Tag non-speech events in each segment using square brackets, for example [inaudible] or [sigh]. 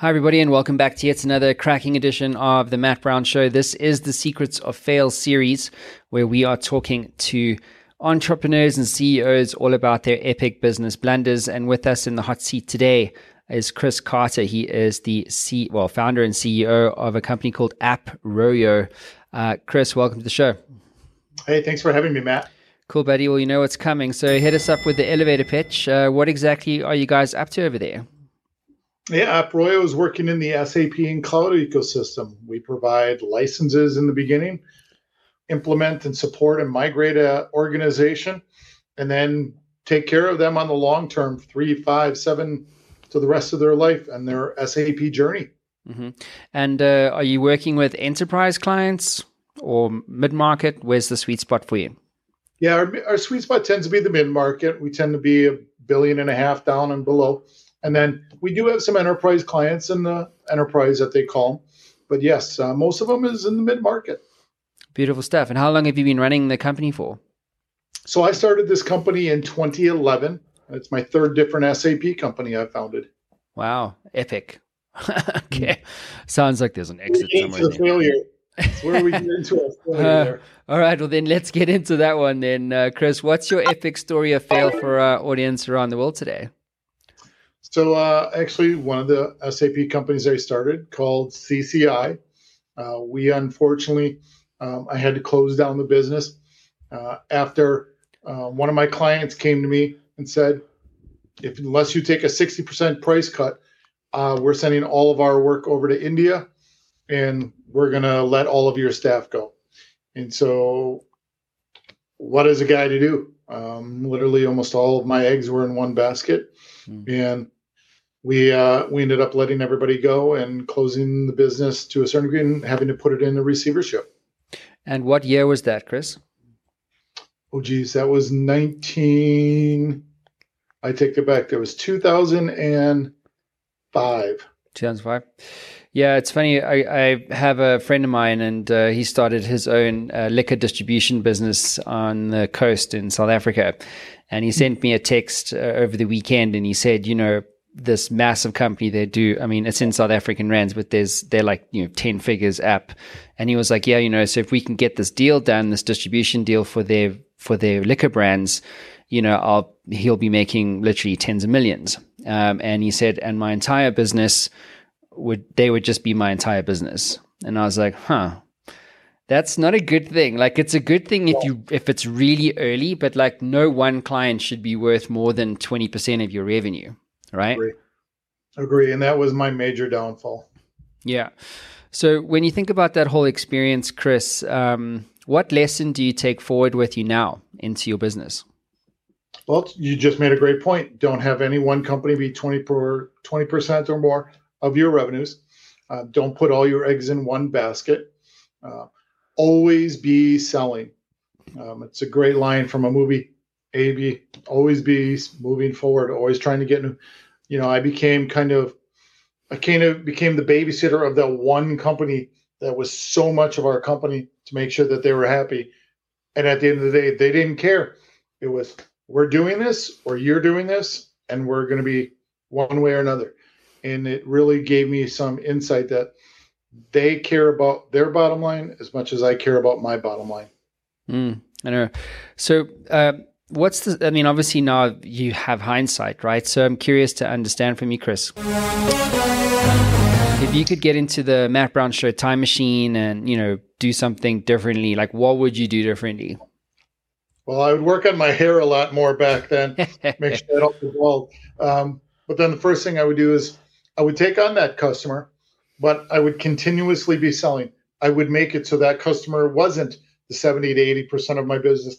Hi, everybody, and welcome back to yet another cracking edition of the Matt Brown Show. This is the Secrets of Fail series, where we are talking to entrepreneurs and CEOs all about their epic business blunders. And with us in the hot seat today is Chris Carter. He is the C, well, founder and CEO of a company called Approyo. Uh, Chris, welcome to the show. Hey, thanks for having me, Matt. Cool, buddy. Well, you know what's coming. So hit us up with the elevator pitch. Uh, what exactly are you guys up to over there? Yeah, Approyo is working in the SAP and cloud ecosystem. We provide licenses in the beginning, implement and support and migrate a organization, and then take care of them on the long term, three, five, seven, to the rest of their life and their SAP journey. Mm-hmm. And uh, are you working with enterprise clients or mid market? Where's the sweet spot for you? Yeah, our, our sweet spot tends to be the mid market. We tend to be a billion and a half down and below. And then we do have some enterprise clients in the enterprise that they call them. But yes, uh, most of them is in the mid market. Beautiful stuff. And how long have you been running the company for? So I started this company in 2011. It's my third different SAP company I've founded. Wow, epic. [laughs] okay, sounds like there's an exit somewhere. failure. Where we get into [laughs] uh, all right, well then let's get into that one then, uh, Chris. What's your epic story of fail for our audience around the world today? So uh, actually, one of the SAP companies I started called CCI. Uh, we unfortunately, um, I had to close down the business uh, after uh, one of my clients came to me and said, "If unless you take a sixty percent price cut, uh, we're sending all of our work over to India, and we're going to let all of your staff go." And so, what is a guy to do? Um, literally, almost all of my eggs were in one basket, mm. and we uh, we ended up letting everybody go and closing the business to a certain degree and having to put it in a receivership. And what year was that, Chris? Oh, geez, that was 19. I take it back. That was 2005. 2005. Yeah, it's funny. I, I have a friend of mine, and uh, he started his own uh, liquor distribution business on the coast in South Africa. And he sent me a text uh, over the weekend, and he said, you know, this massive company they do i mean it's in south african rands but there's they're like you know 10 figures app and he was like yeah you know so if we can get this deal done this distribution deal for their for their liquor brands you know i'll he'll be making literally tens of millions. Um, and he said and my entire business would they would just be my entire business. And i was like huh that's not a good thing. Like it's a good thing if you if it's really early but like no one client should be worth more than 20% of your revenue right? Agree. Agree. And that was my major downfall. Yeah. So when you think about that whole experience, Chris, um, what lesson do you take forward with you now into your business? Well, you just made a great point. Don't have any one company be 20 per 20% or more of your revenues. Uh, don't put all your eggs in one basket. Uh, always be selling. Um, it's a great line from a movie AB, always be moving forward, always trying to get, new. you know, I became kind of, I kind of became the babysitter of that one company that was so much of our company to make sure that they were happy. And at the end of the day, they didn't care. It was, we're doing this or you're doing this, and we're going to be one way or another. And it really gave me some insight that they care about their bottom line as much as I care about my bottom line. Mm, I know. So, uh, what's the i mean obviously now you have hindsight right? So i'm curious to understand from you chris. If you could get into the matt brown show time machine and you know do something differently like what would you do differently? Well i would work on my hair a lot more back then [laughs] make sure i don't evolve um, but then the first thing i would do is i would take on that customer but i would continuously be selling. I would make it so that customer wasn't the 70 to 80 percent of my business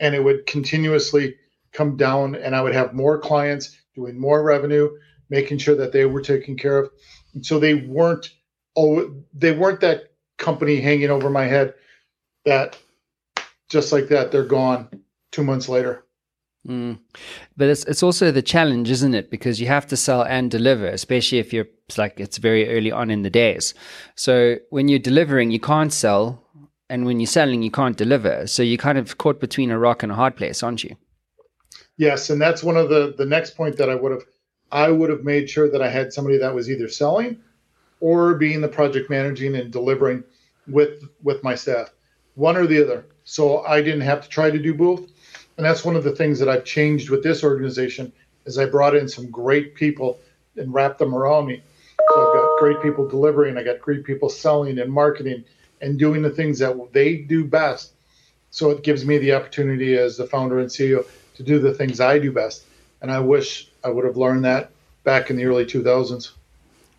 and it would continuously come down and I would have more clients doing more revenue, making sure that they were taken care of. And so they weren't oh they weren't that company hanging over my head that just like that they're gone two months later. Mm. But it's it's also the challenge, isn't it? Because you have to sell and deliver, especially if you're like it's very early on in the days. So when you're delivering, you can't sell and when you're selling, you can't deliver. So you're kind of caught between a rock and a hard place, aren't you? Yes, and that's one of the the next point that I would have I would have made sure that I had somebody that was either selling or being the project managing and delivering with with my staff, one or the other. So I didn't have to try to do both. And that's one of the things that I've changed with this organization is I brought in some great people and wrapped them around me. So I've got great people delivering, I got great people selling and marketing and doing the things that they do best. So it gives me the opportunity as the founder and CEO to do the things I do best. And I wish I would have learned that back in the early 2000s.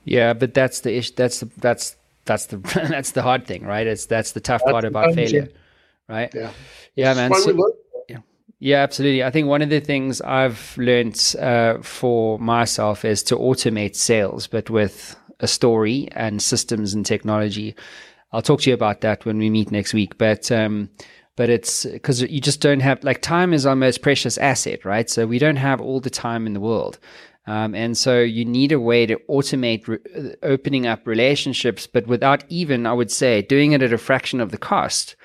Yeah, but that's the issue. That's the that's that's the [laughs] that's the hard thing, right? It's that's the tough that's part about failure, right? Yeah, yeah, man. So, yeah. yeah, absolutely. I think one of the things I've learned uh, for myself is to automate sales, but with a story and systems and technology. I'll talk to you about that when we meet next week. But um, but it's because you just don't have like time is our most precious asset, right? So we don't have all the time in the world. Um, and so you need a way to automate re- opening up relationships, but without even, I would say, doing it at a fraction of the cost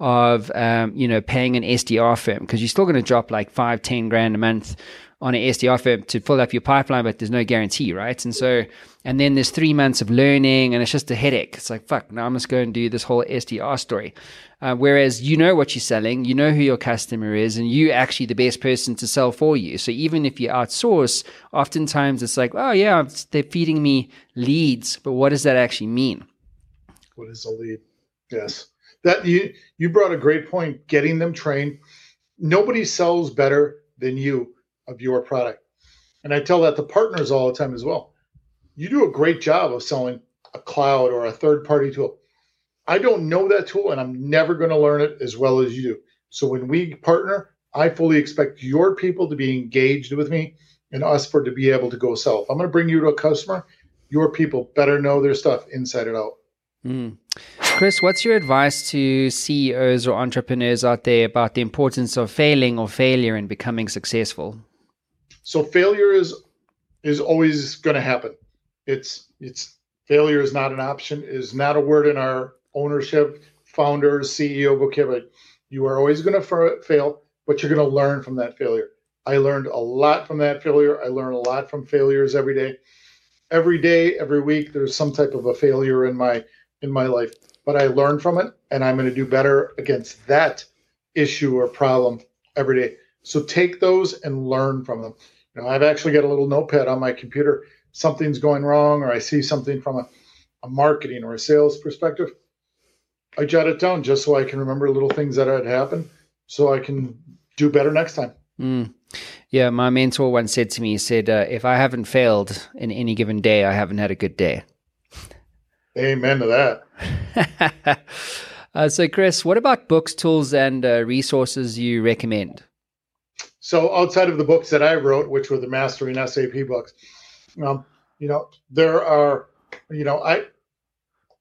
of, um, you know, paying an SDR firm because you're still going to drop like five, 10 grand a month on an SDR firm to fill up your pipeline, but there's no guarantee, right? And so, and then there's three months of learning and it's just a headache. It's like, fuck, now I must go and do this whole SDR story. Uh, whereas you know what you're selling, you know who your customer is, and you're actually the best person to sell for you. So even if you outsource, oftentimes it's like, oh yeah, they're feeding me leads, but what does that actually mean? What is a lead? Yes, that you you brought a great point. Getting them trained. Nobody sells better than you of your product, and I tell that to partners all the time as well. You do a great job of selling a cloud or a third party tool I don't know that tool and I'm never going to learn it as well as you do. So when we partner, I fully expect your people to be engaged with me and us for to be able to go sell. If I'm going to bring you to a customer, your people better know their stuff inside and out. Mm. Chris, what's your advice to CEOs or entrepreneurs out there about the importance of failing or failure in becoming successful? So failure is is always going to happen. It's it's failure is not an option. Is not a word in our ownership, founders, CEO vocabulary. You are always going to fail, but you're going to learn from that failure. I learned a lot from that failure. I learn a lot from failures every day. Every day, every week, there's some type of a failure in my in my life, but I learn from it, and I'm going to do better against that issue or problem every day. So take those and learn from them. You know, I've actually got a little notepad on my computer. Something's going wrong, or I see something from a, a marketing or a sales perspective. I jot it down just so I can remember little things that had happened so I can do better next time. Mm. Yeah, my mentor once said to me, he said, uh, if I haven't failed in any given day, I haven't had a good day. Amen to that. [laughs] uh, so, Chris, what about books, tools, and uh, resources you recommend? So, outside of the books that I wrote, which were the Mastering SAP books, um, you know, there are, you know, I,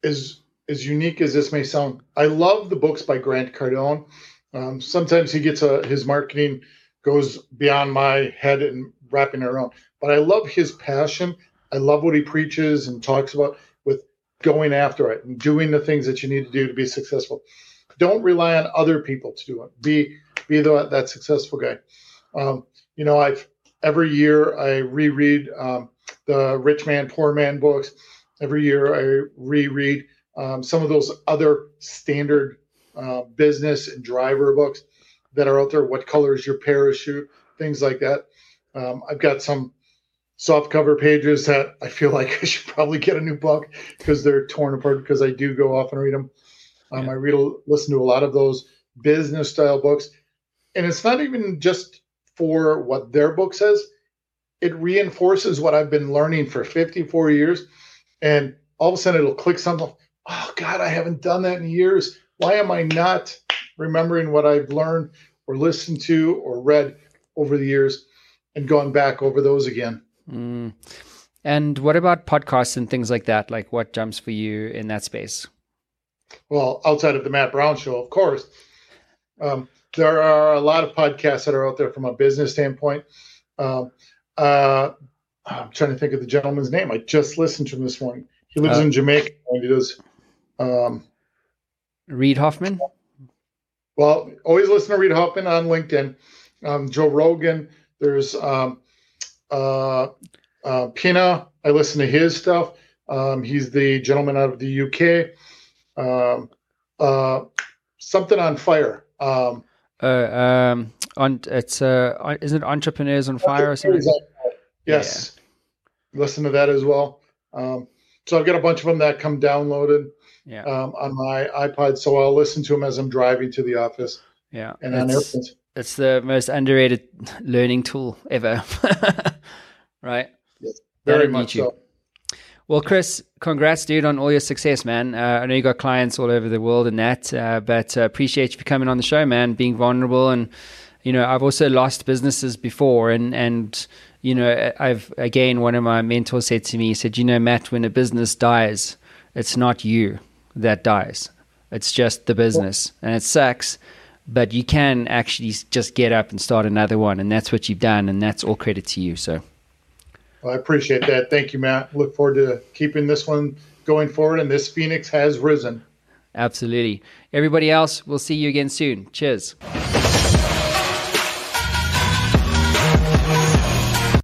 is as unique as this may sound, I love the books by Grant Cardone. Um, sometimes he gets a his marketing goes beyond my head and wrapping around, but I love his passion. I love what he preaches and talks about with going after it and doing the things that you need to do to be successful. Don't rely on other people to do it. Be be the, that successful guy. Um, you know, I've every year I reread um, the Rich Man Poor Man books. Every year I reread um, some of those other standard uh, business and driver books that are out there. What color is your parachute? Things like that. Um, I've got some soft cover pages that I feel like [laughs] I should probably get a new book because they're torn apart because I do go off and read them. Um, yeah. I read, listen to a lot of those business style books, and it's not even just for what their book says. It reinforces what I've been learning for 54 years, and all of a sudden it'll click something oh God, I haven't done that in years. Why am I not remembering what I've learned or listened to or read over the years and gone back over those again? Mm. And what about podcasts and things like that? Like what jumps for you in that space? Well, outside of the Matt Brown show, of course. Um, there are a lot of podcasts that are out there from a business standpoint. Um, uh, I'm trying to think of the gentleman's name. I just listened to him this morning. He lives uh, in Jamaica and he does um, Reid Hoffman. Well, always listen to Reid Hoffman on LinkedIn. Um, Joe Rogan. There's um, uh, uh, Pina, I listen to his stuff. Um, he's the gentleman out of the UK. Um, uh, something on fire. Um, uh, um, on it's uh, isn't it Entrepreneurs on Fire or something? Yes, yeah. listen to that as well. Um, so I've got a bunch of them that come downloaded yeah. um, on my iPod, so I'll listen to them as I'm driving to the office. Yeah, and on airplanes. It's the most underrated [laughs] learning tool ever, [laughs] right? Yes, very much so. Well, Chris, congrats, dude, on all your success, man. Uh, I know you got clients all over the world and that, uh, but uh, appreciate you for coming on the show, man, being vulnerable. And, you know, I've also lost businesses before. And, and you know, I've, again, one of my mentors said to me, he said, you know, Matt, when a business dies, it's not you that dies, it's just the business. And it sucks, but you can actually just get up and start another one. And that's what you've done. And that's all credit to you. So, well, I appreciate that. Thank you, Matt. Look forward to keeping this one going forward. And this Phoenix has risen. Absolutely. Everybody else, we'll see you again soon. Cheers.